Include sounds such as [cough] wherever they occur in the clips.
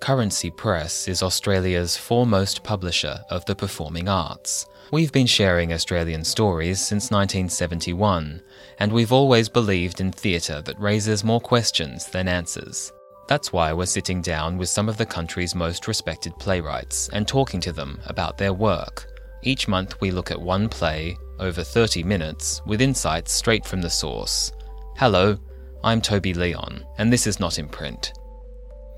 Currency Press is Australia's foremost publisher of the performing arts. We've been sharing Australian stories since 1971, and we've always believed in theatre that raises more questions than answers. That's why we're sitting down with some of the country's most respected playwrights and talking to them about their work. Each month we look at one play, over 30 minutes, with insights straight from the source. Hello, I'm Toby Leon, and this is Not in Print.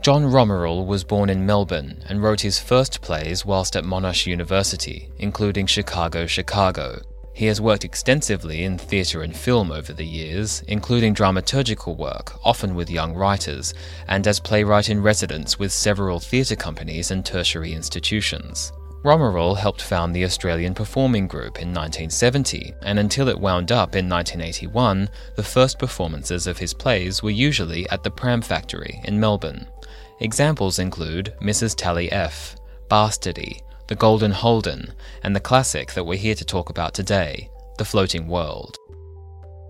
John Romeril was born in Melbourne and wrote his first plays whilst at Monash University, including Chicago, Chicago. He has worked extensively in theatre and film over the years, including dramaturgical work, often with young writers, and as playwright in residence with several theatre companies and tertiary institutions. Romeril helped found the Australian Performing Group in 1970, and until it wound up in 1981, the first performances of his plays were usually at the Pram Factory in Melbourne. Examples include Mrs. Thally F, Bastardy, The Golden Holden, and the classic that we're here to talk about today, The Floating World.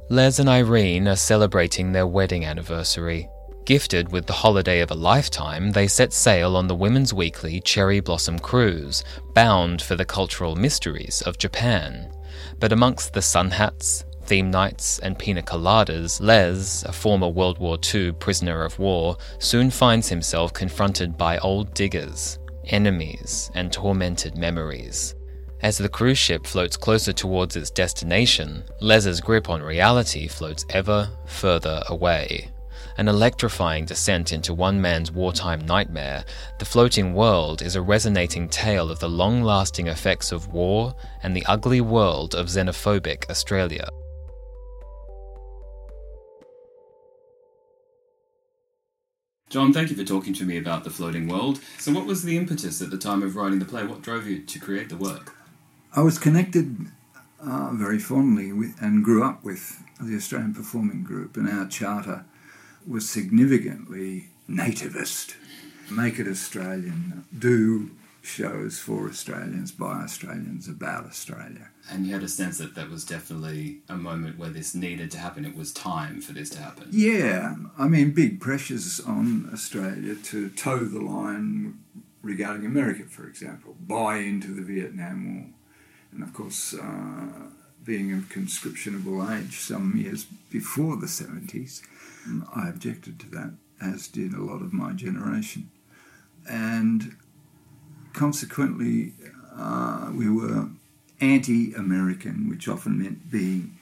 Les and Irene are celebrating their wedding anniversary. Gifted with the holiday of a lifetime, they set sail on the Women's Weekly Cherry Blossom Cruise, bound for the cultural mysteries of Japan. But amongst the sun hats, theme nights, and pina coladas, Les, a former World War II prisoner of war, soon finds himself confronted by old diggers, enemies, and tormented memories. As the cruise ship floats closer towards its destination, Les's grip on reality floats ever further away. An electrifying descent into one man's wartime nightmare, The Floating World is a resonating tale of the long lasting effects of war and the ugly world of xenophobic Australia. John, thank you for talking to me about The Floating World. So, what was the impetus at the time of writing the play? What drove you to create the work? I was connected uh, very fondly with and grew up with the Australian Performing Group, and our charter was significantly nativist. Make it Australian, do shows for Australians by Australians about Australia. And you had a sense that that was definitely a moment where this needed to happen. It was time for this to happen. Yeah, I mean, big pressures on Australia to toe the line regarding America, for example, buy into the Vietnam War. And of course, uh, being of conscriptionable age some years before the 70s, I objected to that, as did a lot of my generation. And consequently, uh, we were anti American, which often meant being,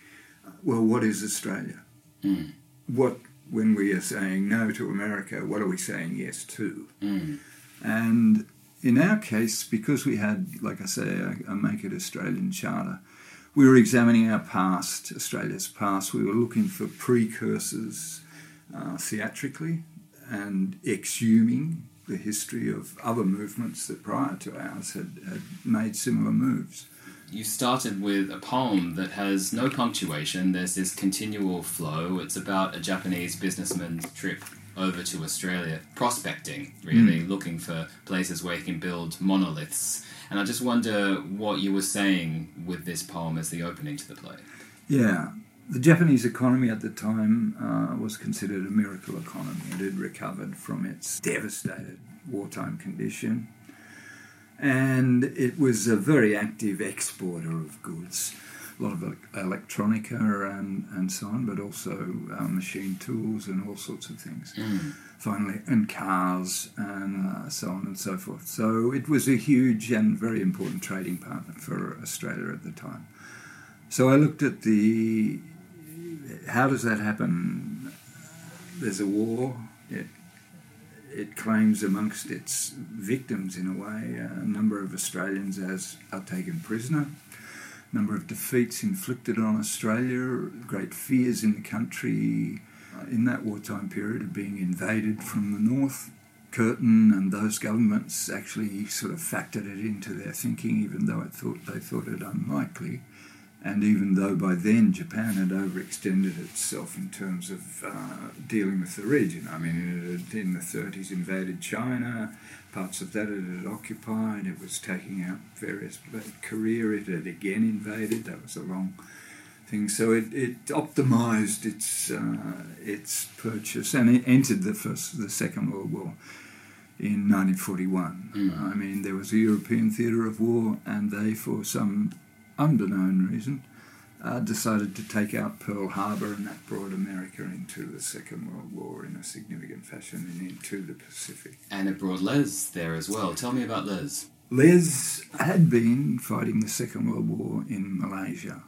well, what is Australia? Mm. What, when we are saying no to America, what are we saying yes to? Mm. And in our case, because we had, like I say, a, a Make It Australian charter, we were examining our past, Australia's past. We were looking for precursors uh, theatrically and exhuming the history of other movements that prior to ours had, had made similar moves. You started with a poem that has no punctuation, there's this continual flow. It's about a Japanese businessman's trip over to Australia, prospecting, really, mm. looking for places where he can build monoliths. And I just wonder what you were saying with this poem as the opening to the play. Yeah, the Japanese economy at the time uh, was considered a miracle economy. It had recovered from its devastated wartime condition. And it was a very active exporter of goods, a lot of electronica and, and so on, but also uh, machine tools and all sorts of things. Mm. Finally, and cars and uh, so on and so forth. So it was a huge and very important trading partner for Australia at the time. So I looked at the how does that happen? There's a war. It, it claims amongst its victims, in a way, a number of Australians as are taken prisoner. Number of defeats inflicted on Australia, great fears in the country in that wartime period of being invaded from the north. Curtin and those governments actually sort of factored it into their thinking, even though it thought they thought it unlikely. And even though by then Japan had overextended itself in terms of uh, dealing with the region, I mean, it had in the 30s invaded China, parts of that it had occupied, it was taking out various. Korea it had again invaded, that was a long thing. So it, it optimized its, uh, its purchase and it entered the, first, the Second World War in 1941. Mm. I mean, there was a European theatre of war, and they, for some underknown reason, uh, decided to take out Pearl Harbor, and that brought America into the Second World War in a significant fashion and into the Pacific. And it brought Les there as well. Tell me about Les. Les had been fighting the Second World War in Malaysia,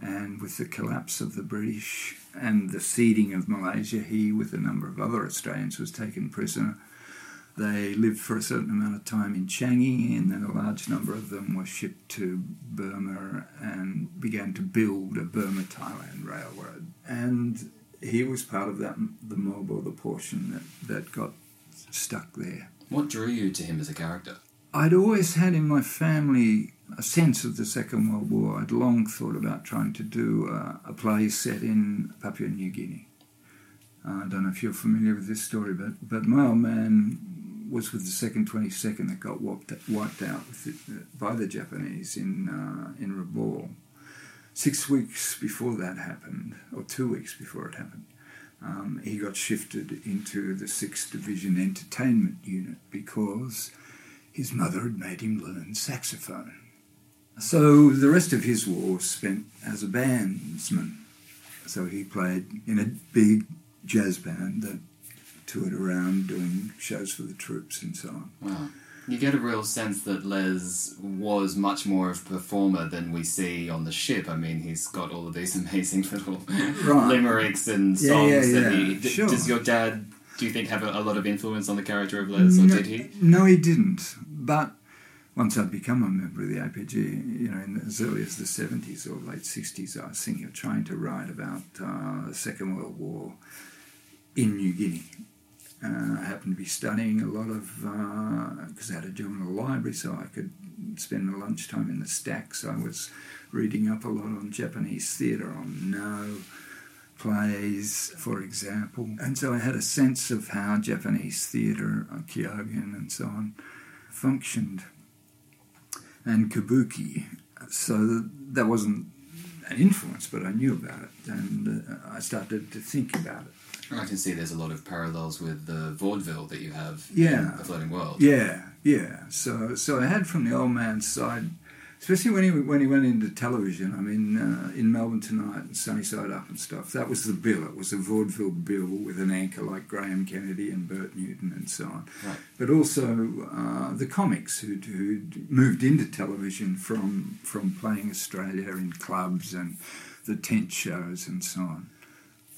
and with the collapse of the British and the ceding of Malaysia, he, with a number of other Australians, was taken prisoner. They lived for a certain amount of time in Changi, and then a large number of them were shipped to Burma and began to build a Burma Thailand railroad. And he was part of that, the mob or the portion that, that got stuck there. What drew you to him as a character? I'd always had in my family a sense of the Second World War. I'd long thought about trying to do uh, a play set in Papua New Guinea. I don't know if you're familiar with this story, but, but my old man was with the second 22nd that got wiped, wiped out the, by the Japanese in, uh, in Rabaul. Six weeks before that happened, or two weeks before it happened, um, he got shifted into the 6th Division Entertainment Unit because his mother had made him learn saxophone. So the rest of his war was spent as a bandsman. So he played in a big jazz band that toured around doing shows for the troops and so on. Wow. You get a real sense that Les was much more of a performer than we see on the ship. I mean, he's got all of these [laughs] amazing little Right. limericks and songs. yeah, that yeah. he, d- Sure. Does your dad, do you think, have a, a lot of influence on the character of Les, or no, did he? No, he didn't. But once I'd become a member of the APG, you know, in as early as the 70s or late 60s, I was thinking of trying to write about uh, the Second World War in New Guinea. Uh, I happened to be studying a lot of, because I had a general library, so I could spend my lunchtime in the stacks. I was reading up a lot on Japanese theatre, on Noh plays, for example. And so I had a sense of how Japanese theatre, uh, Kyogen and so on, functioned. And Kabuki. So that wasn't an influence, but I knew about it. And uh, I started to think about it. I can see there's a lot of parallels with the vaudeville that you have Yeah. in The Floating World. Yeah, yeah. So, so I had from the old man's side, especially when he when he went into television. I mean, uh, in Melbourne Tonight and Sunny Side Up and stuff. That was the bill. It was a vaudeville bill with an anchor like Graham Kennedy and Bert Newton and so on. Right. But also uh, the comics who who moved into television from from playing Australia in clubs and the tent shows and so on.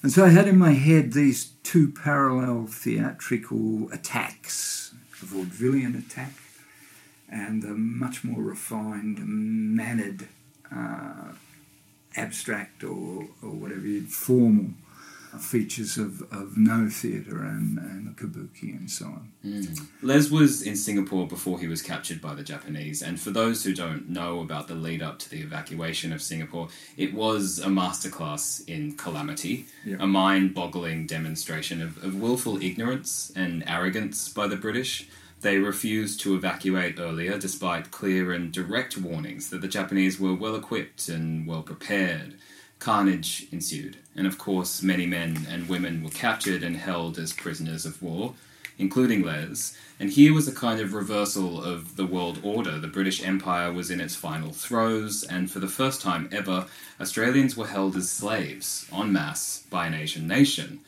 And so I had in my head these two parallel theatrical attacks a vaudevillian attack and a much more refined, mannered, uh, abstract or, or whatever you'd formal features of, of Noh theatre and, and kabuki and so on. Mm. Les was in Singapore before he was captured by the Japanese, and for those who don't know about the lead up to the evacuation of Singapore, it was a masterclass in calamity, Yeah. a mind boggling demonstration of, of willful ignorance and arrogance by the British. They refused to evacuate earlier despite clear and direct warnings that the Japanese were well equipped and well prepared. Carnage ensued, and of course, many men and women were captured and held as prisoners of war, including Les. And here was a kind of reversal of the world order. The British Empire was in its final throes, and for the first time ever, Australians were held as slaves, en masse, by an Asian nation.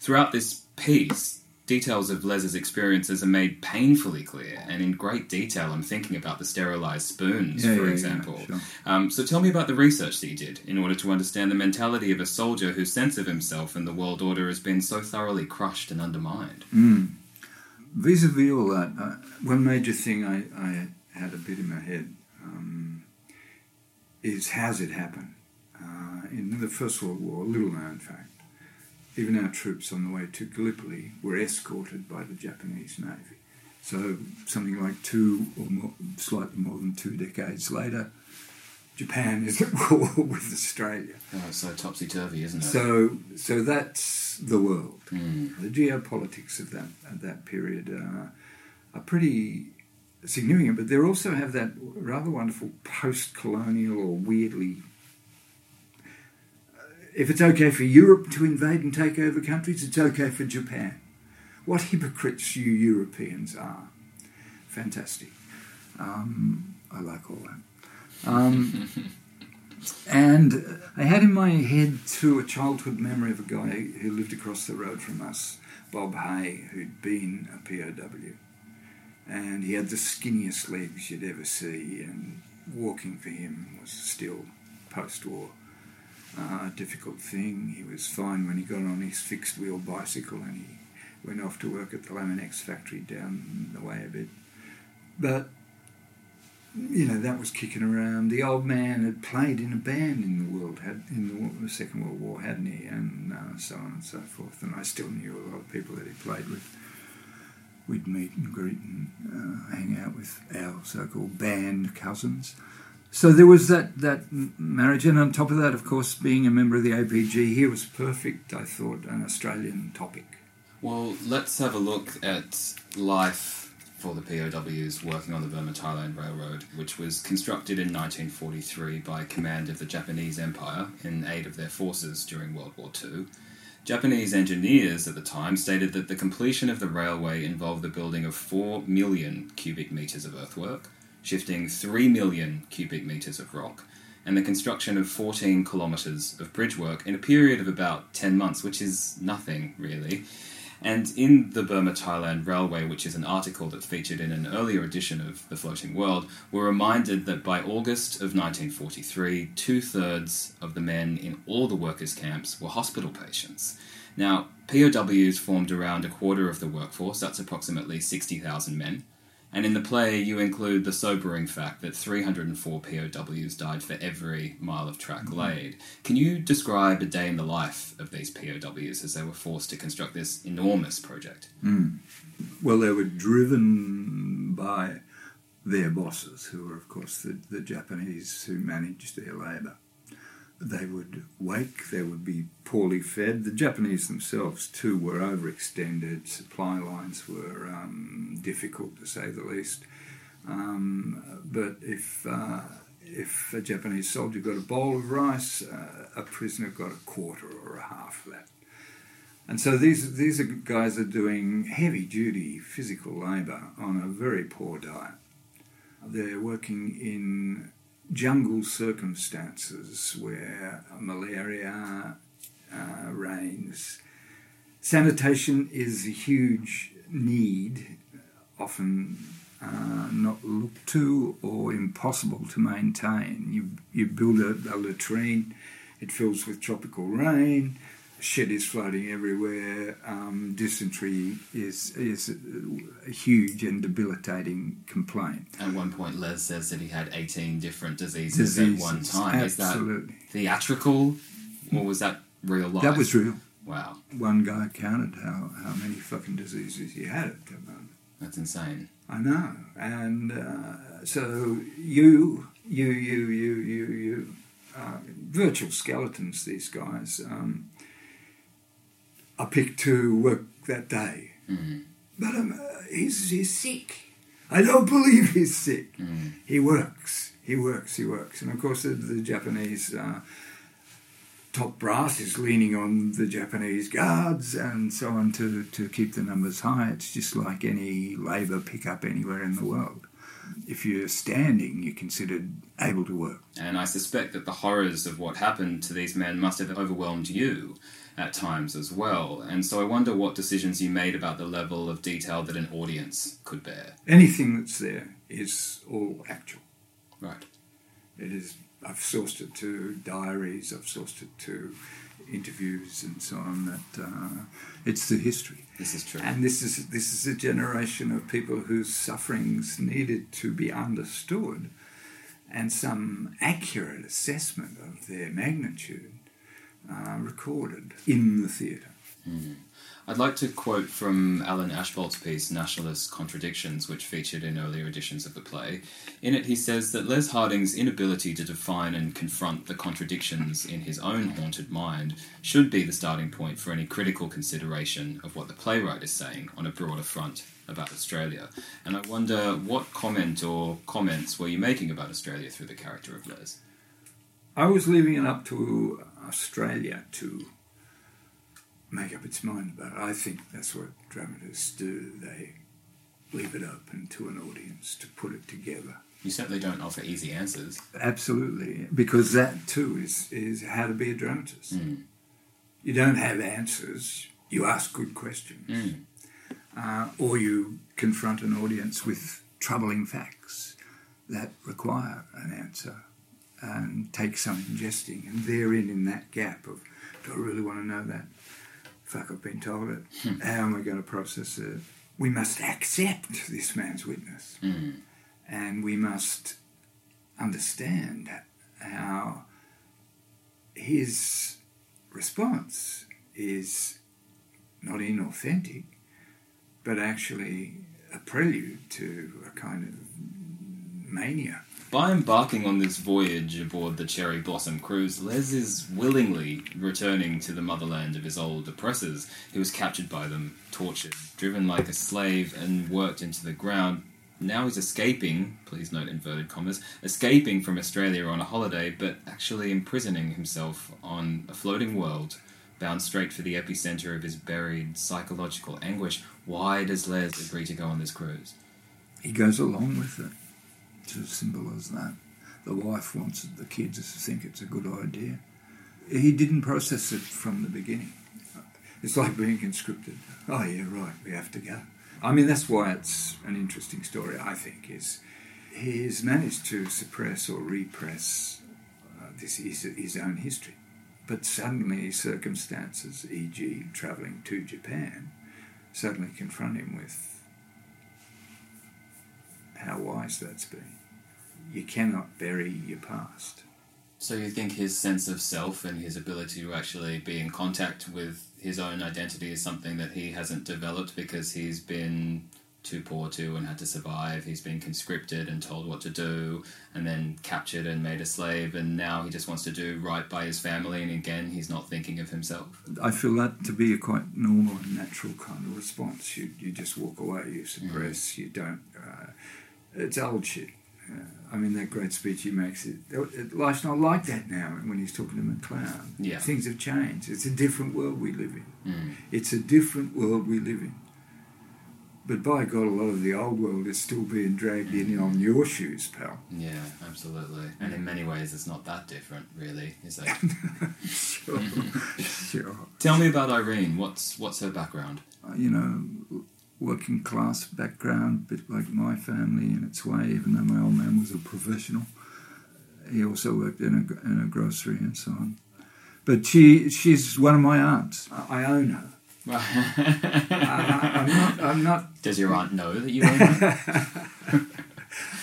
Throughout this piece, details of Les's experiences are made painfully clear, and in great detail. I'm thinking about the sterilized spoons, Yeah, for yeah, yeah, example. sure. Um, so tell me about the research that you did in order to understand the mentality of a soldier whose sense of himself and the world order has been so thoroughly crushed and undermined. Vis-a-vis all that, uh, one major thing I, I had a bit in my head um, is how's it happen? Uh, in the First World War, a little known fact, even our troops on the way to Gallipoli were escorted by the Japanese Navy. So something like two or more, slightly more than two decades later, Japan is at [laughs] war with Australia. Oh, so topsy turvy, isn't it? So, so that's the world. Mm. The geopolitics of that at that period uh, are pretty significant, but they also have that rather wonderful post-colonial or weirdly. Uh, If it's okay for Europe to invade and take over countries, it's okay for Japan. what hypocrites you Europeans are. Fantastic. Um, I like all that. Um, [laughs] and I had in my head too a childhood memory of a guy who lived across the road from us, Bob Hay, who'd been a POW. And he had the skinniest legs you'd ever see, and walking for him was still post war uh, a difficult thing. He was fine when he got on his fixed wheel bicycle and he went off to work at the Laminex factory down the way a bit. But you know that was kicking around. The old man had played in a band in the world, had in the Second World War, hadn't he? And uh, so on and so forth. And I still knew a lot of people that he played with. We'd meet and greet and uh, hang out with our so-called band cousins. So there was that that marriage, and on top of that, of course, being a member of the APG here was perfect. I thought an Australian topic. Well, let's have a look at life for the POWs working on the Burma Thailand Railroad, which was constructed in 1943 by command of the Japanese Empire in aid of their forces during World War II. Japanese engineers at the time stated that the completion of the railway involved the building of 4 million cubic metres of earthwork, shifting 3 million cubic metres of rock, and the construction of 14 kilometres of bridge work in a period of about 10 months, which is nothing really. And in the Burma Thailand Railway, which is an article that featured in an earlier edition of The Floating World, we're reminded that by August of 1943, two thirds of the men in all the workers' camps were hospital patients. Now, POWs formed around a quarter of the workforce, that's approximately 60,000 men. And in the play, you include the sobering fact that 304 POWs died for every mile of track mm-hmm. laid. Can you describe a day in the life of these POWs as they were forced to construct this enormous project? Mm. Well, they were driven by their bosses, who were, of course, the, the Japanese who managed their labour they would wake, they would be poorly fed. The Japanese themselves, too, were overextended. Supply lines were um, difficult, to say the least. Um, but if uh, if a Japanese soldier got a bowl of rice, uh, a prisoner got a quarter or a half of that. And so these these are guys are doing heavy duty physical labour on a very poor diet. They're working in jungle circumstances where malaria uh, reigns. Sanitation is a huge need, often uh, not looked to or impossible to maintain. You, you build a, a latrine, it fills with tropical rain, shit is floating everywhere. Um, dysentery is is a huge and debilitating complaint. At one point, Les says that he had eighteen different diseases, diseases at one time. Absolutely. Is that theatrical, or was that real life? That was real. Wow. One guy counted how, how many fucking diseases he had at the moment. That's insane. I know, and uh, so you, you, you, you, you, you, uh, virtual skeletons. These guys. Um, I picked to work that day. Mm-hmm. But um, uh, he's, he's sick. I don't believe he's sick. Mm-hmm. He works. He works. He works. And of course, the, the Japanese uh, top brass is leaning on the Japanese guards and so on to, to keep the numbers high. It's just like any labour pickup anywhere in the world. If you're standing, you're considered able to work. And I suspect that the horrors of what happened to these men must have overwhelmed you at times as well. And so I wonder what decisions you made about the level of detail that an audience could bear. Anything that's there is all actual. Right. It is. I've sourced it to diaries. I've sourced it to interviews and so on. That uh, it's the history. This is true. And this is this is a generation of people whose sufferings needed to be understood, and some accurate assessment of their magnitude uh, recorded in the theatre. Mm. I'd like to quote from Allan Ashbolt's piece, Nationalist Contradictions, which featured in earlier editions of the play. In it, he says that Les Harding's inability to define and confront the contradictions in his own haunted mind should be the starting point for any critical consideration of what the playwright is saying on a broader front about Australia. And I wonder what comment or comments were you making about Australia through the character of Les? I was leaving it up to Australia to make up its mind about it. I think that's what dramatists do. They leave it open to an audience to put it together. You certainly don't offer easy answers. Absolutely, because that too is, is how to be a dramatist. Mm. You don't have answers, you ask good questions. Mm. Uh, or you confront an audience with troubling facts that require an answer and take some ingesting. And therein, in that gap of, do I really want to know that? Fuck, I've been told it. Hmm. How am I going to process it? We must accept this man's witness. Mm. And we must understand how his response is not inauthentic, but actually a prelude to a kind of mania. By embarking on this voyage aboard the Cherry Blossom cruise, Les is willingly returning to the motherland of his old oppressors. He was captured by them, tortured, driven like a slave, and worked into the ground. Now he's escaping, please note inverted commas, escaping from Australia on a holiday, but actually imprisoning himself on a floating world, bound straight for the epicenter of his buried psychological anguish. Why does Les agree to go on this cruise? He goes along with it. It's symbolise that. The wife wants the kids to think it's a good idea. He didn't process it from the beginning. It's like being conscripted. Oh, yeah, right, we have to go. I mean, that's why it's an interesting story, I think, is he's managed to suppress or repress uh, this his, his own history. But suddenly circumstances, e.g., travelling to Japan, suddenly confront him with how wise that's been. You cannot bury your past. So you think his sense of self and his ability to actually be in contact with his own identity is something that he hasn't developed because he's been too poor to and had to survive. He's been conscripted and told what to do and then captured and made a slave and now he just wants to do right by his family and again he's not thinking of himself. I feel that to be a quite normal and natural kind of response. You, you just walk away, you suppress, you don't. Uh, it's old shit. Uh, I mean, that great speech he makes, it, it, life's not like that now when he's talking to McLeod. Yeah. Things have changed. It's a different world we live in. Mm. It's a different world we live in. But by God, a lot of the old world is still being dragged in on your shoes, pal. Yeah, absolutely. And in many ways it's not that different really, is it? [laughs] sure, [laughs] sure. Tell me about Irene. What's what's her background? Uh, you know, working class background, a bit like my family in its way, even though my old man was a professional. He also worked in a, in a grocery and so on. But she she's one of my aunts. I, I own her. [laughs] I, I'm not. I'm not. Does your aunt know that you own her? [laughs]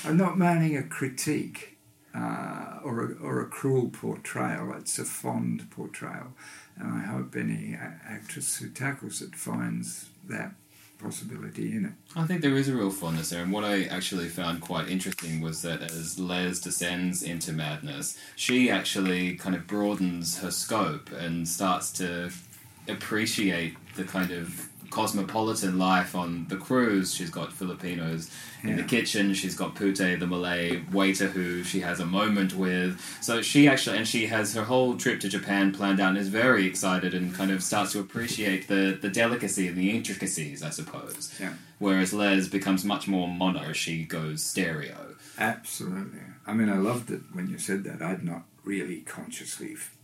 I'm not mounting a critique uh, or a, or a cruel portrayal. It's a fond portrayal, and I hope any actress who tackles it finds that possibility in it. I think there is a real fondness there, and what I actually found quite interesting was that as Les descends into madness, she actually kind of broadens her scope and starts to appreciate the kind of cosmopolitan life on the cruise. She's got Filipinos in the kitchen. She's got Pute, the Malay waiter, who she has a moment with. So she actually, and she has her whole trip to Japan planned out and is very excited and kind of starts to appreciate the, the delicacy and the intricacies, I suppose. Yeah. Whereas Les becomes much more mono, she goes stereo. Absolutely. I mean, I loved it when you said that. I'd not really consciously f-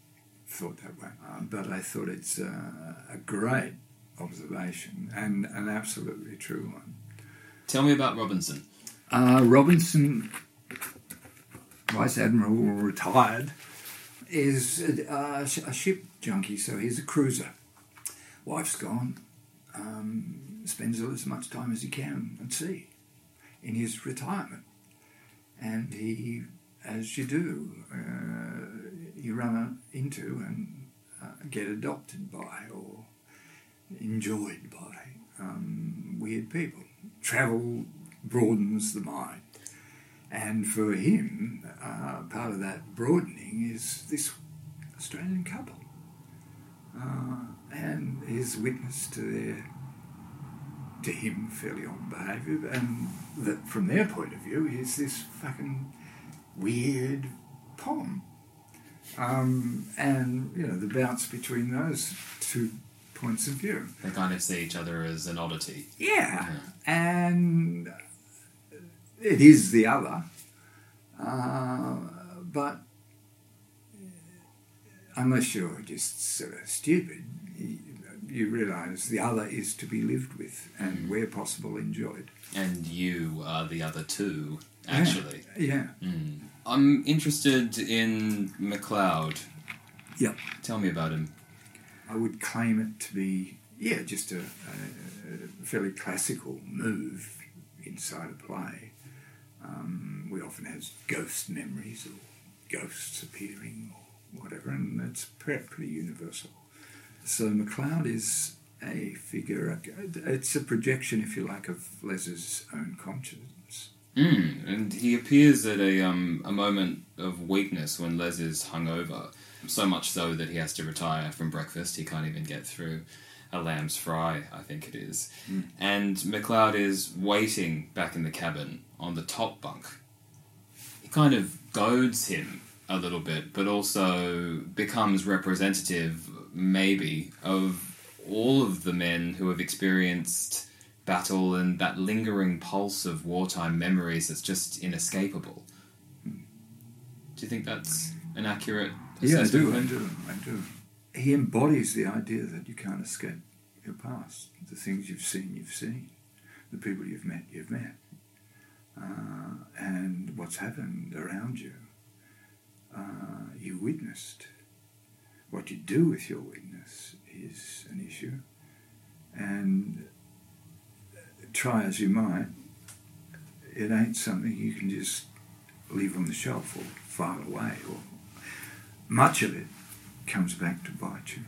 thought that way, uh, but I thought it's uh, a great observation and an absolutely true one. Tell me about Robinson. Uh, Robinson, Vice Admiral, retired, is a, a a ship junkie, so he's a cruiser. Wife's gone, um, spends as much time as he can at sea in his retirement. And he, as you do, uh, you run into and uh, get adopted by or enjoyed by um, weird people. Travel broadens the mind. And for him, uh, part of that broadening is this Australian couple uh, and his witness to their, to him, fairly odd behaviour, and that from their point of view is this fucking weird poem. Um, and you know the bounce between those two points of view. They kind of see each other as an oddity. Yeah, and it is the other, uh, but unless you're just sort of stupid, you, realise the other is to be lived with and, where possible, enjoyed. And you are the other two, actually. Yeah. Mm. I'm interested in McLeod. Yep. Tell me about him. I would claim it to be, yeah, just a, a fairly classical move inside a play. Um, we often have ghost memories or ghosts appearing or whatever, and it's pretty universal. So MacLeod is a figure, it's a projection, if you like, of Les's own conscience. Mm, and he appears at a, um, a moment of weakness when Les is hungover, so much so that he has to retire from breakfast. He can't even get through a lamb's fry, I think it is. Mm. And MacLeod is waiting back in the cabin on the top bunk. He kind of goads him a little bit, but also becomes representative, maybe, of all of the men who have experienced battle and that lingering pulse of wartime memories that's just inescapable. Do you think that's an accurate Yeah, I do, I do, I do. He embodies the idea that you can't escape your past. The things you've seen, you've seen. The people you've met, you've met. Uh, and what's happened around you, uh, you witnessed. What you do with your witness is an issue. And try as you might, it ain't something you can just leave on the shelf or file away. Or much of it comes back to bite you.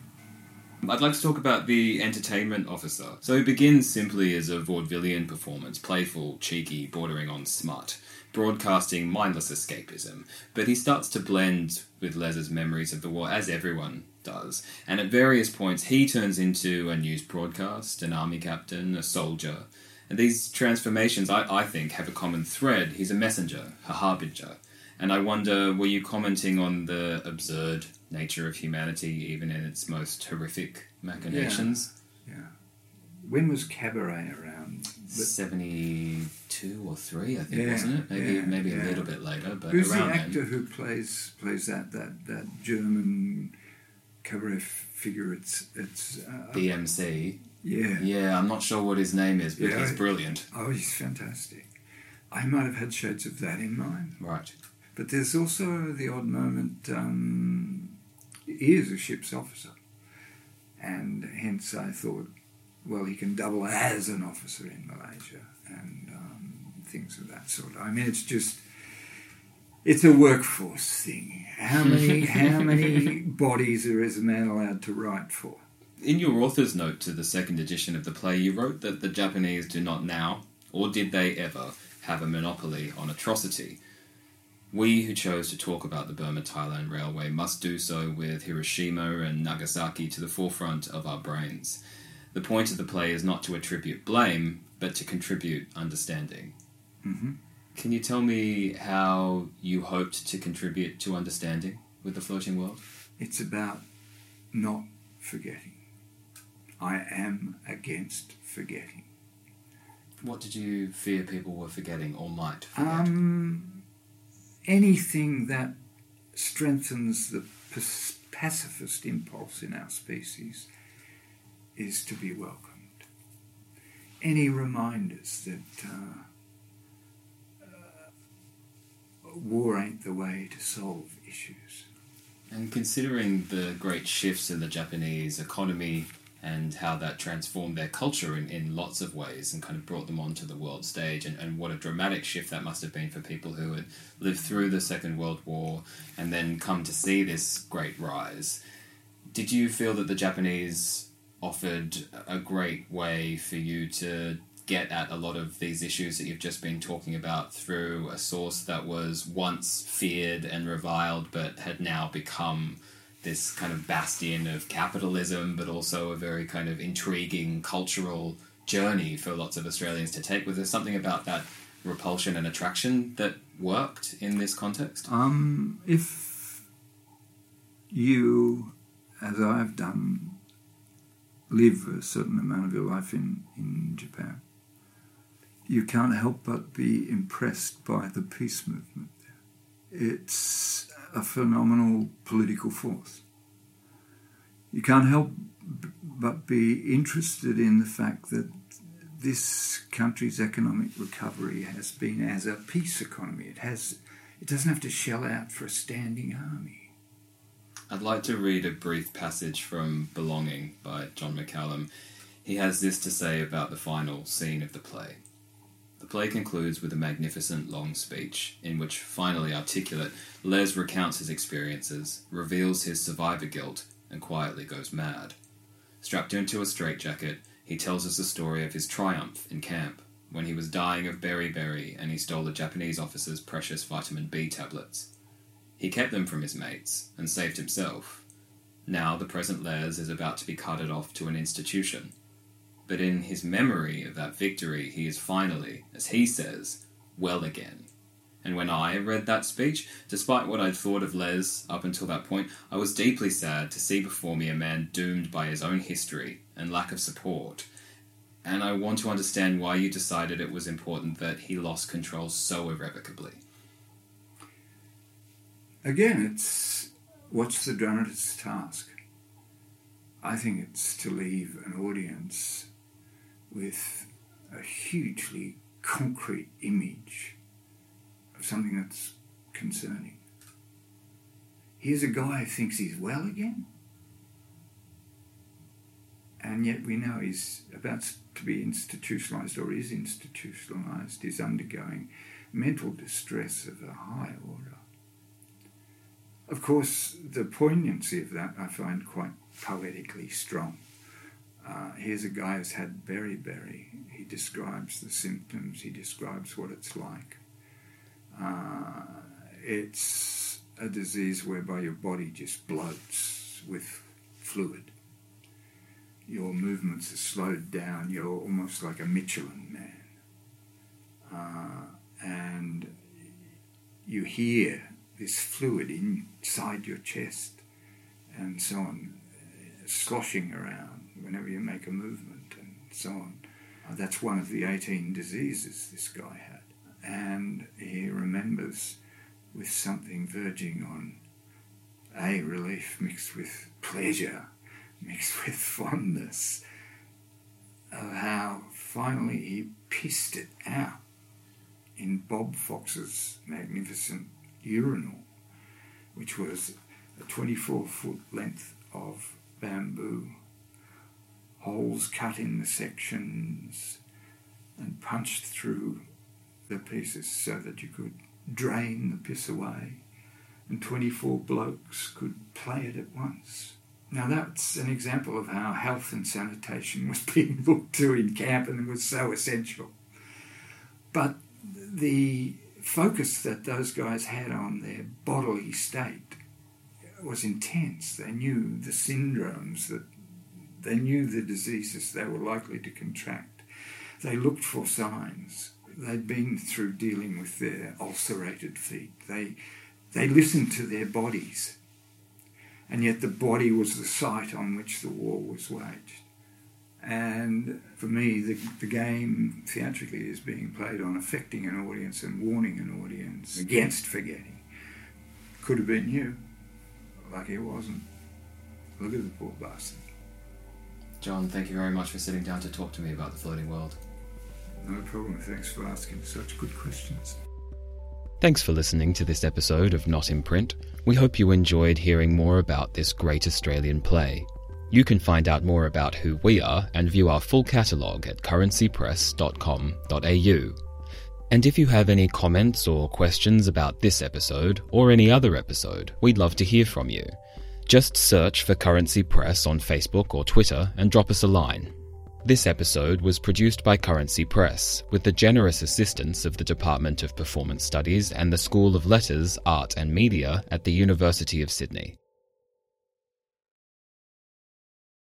I'd like to talk about the entertainment officer. So he begins simply as a vaudevillian performance, playful, cheeky, bordering on smut, broadcasting mindless escapism. But he starts to blend with Les's memories of the war, as everyone does. And at various points, he turns into a news broadcast, an army captain, a soldier. And these transformations, I, I think, have a common thread. He's a messenger, a harbinger. And I wonder, were you commenting on the absurd nature of humanity, even in its most horrific machinations? Yeah. yeah. When was Cabaret around? 72 or 3, I think, yeah, wasn't it? Maybe yeah, maybe a little bit later, but Who's around the actor then. who plays plays that, that, that German cabaret figure? It's, it's uh, BMC. Yeah. Yeah, I'm not sure what his name is, but he's brilliant. Oh, he's fantastic. I might have had shades of that in mind. Right. But there's also the odd moment. Um, he is a ship's officer, and hence I thought, well, he can double as an officer in Malaysia and um, things of that sort. I mean, it's just. It's a workforce thing. How many how [laughs] many bodies are is a man allowed to write for? In your author's note to the second edition of the play, you wrote that the Japanese do not now, or did they ever, have a monopoly on atrocity. We who chose to talk about the Burma Thailand Railway must do so with Hiroshima and Nagasaki to the forefront of our brains. The point of the play is not to attribute blame, but to contribute understanding. hmm Can you tell me how you hoped to contribute to understanding with the floating world? It's about not forgetting. I am against forgetting. What did you fear people were forgetting or might forget? Um, anything that strengthens the pacifist impulse in our species is to be welcomed. Any reminders that uh, uh, war ain't the way to solve issues. And considering the great shifts in the Japanese economy and how that transformed their culture in, in lots of ways and kind of brought them onto the world stage, and, and what a dramatic shift that must have been for people who had lived through the Second World War and then come to see this great rise. Did you feel that the Japanese offered a great way for you to get at a lot of these issues that you've just been talking about through a source that was once feared and reviled but had now become this kind of bastion of capitalism but also a very kind of intriguing cultural journey for lots of Australians to take? Was there something about that repulsion and attraction that worked in this context? Um, if you, as I've done, live a certain amount of your life in, in Japan, you can't help but be impressed by the peace movement. It's a phenomenal political force. You can't help but be interested in the fact that this country's economic recovery has been as a peace economy. It has it doesn't have to shell out for a standing army. I'd like to read a brief passage from Belonging by John McCallum. He has this to say about the final scene of the play. The play concludes with a magnificent long speech, in which, finally articulate, Les recounts his experiences, reveals his survivor guilt, and quietly goes mad. Strapped into a straitjacket, he tells us the story of his triumph in camp when he was dying of beriberi and he stole a Japanese officer's precious vitamin B tablets. He kept them from his mates and saved himself. Now the present Les is about to be carted off to an institution. But in his memory of that victory, he is finally, as he says, well again. And when I read that speech, despite what I'd thought of Les up until that point, I was deeply sad to see before me a man doomed by his own history and lack of support. And I want to understand why you decided it was important that he lost control so irrevocably. Again, it's what's the dramatist's task? I think it's to leave an audience with a hugely concrete image of something that's concerning. Here's a guy who thinks he's well again, and yet we know he's about to be institutionalized or is institutionalized, is undergoing mental distress of a high order. Of course, the poignancy of that I find quite poetically strong. Uh, here's a guy who's had beriberi. He describes the symptoms, he describes what it's like. Uh, it's a disease whereby your body just bloats with fluid. Your movements are slowed down. You're almost like a Michelin man. Uh, and you hear this fluid inside your chest and so on, sloshing around whenever you make a movement and so on. Uh, that's one of the 18 diseases this guy had and he remembers with something verging on a relief mixed with pleasure, mixed [laughs] with fondness, of how finally he pissed it out in Bob Fox's magnificent urinal, which was a 24 foot length of bamboo, holes cut in the sections and punched through the pieces so that you could drain the piss away and 24 blokes could play it at once. Now that's an example of how health and sanitation was [laughs] being looked to in camp and was so essential. But the focus that those guys had on their bodily state was intense. They knew the syndromes that they knew the diseases they were likely to contract. They looked for signs they'd been through dealing with their ulcerated feet. They, they listened to their bodies. And yet the body was the site on which the war was waged. And for me, the, the game theatrically is being played on affecting an audience and warning an audience against forgetting. Could have been you. Lucky it wasn't. Look at the poor bastard. John, thank you very much for sitting down to talk to me about the floating world. No problem. Thanks for asking such good questions. Thanks for listening to this episode of Not in Print. We hope you enjoyed hearing more about this great Australian play. You can find out more about who we are and view our full catalogue at currencypress.com.au. And if you have any comments or questions about this episode or any other episode, we'd love to hear from you. Just search for Currency Press on Facebook or Twitter and drop us a line. This episode was produced by Currency Press, with the generous assistance of the Department of Performance Studies and the School of Letters, Art and Media at the University of Sydney.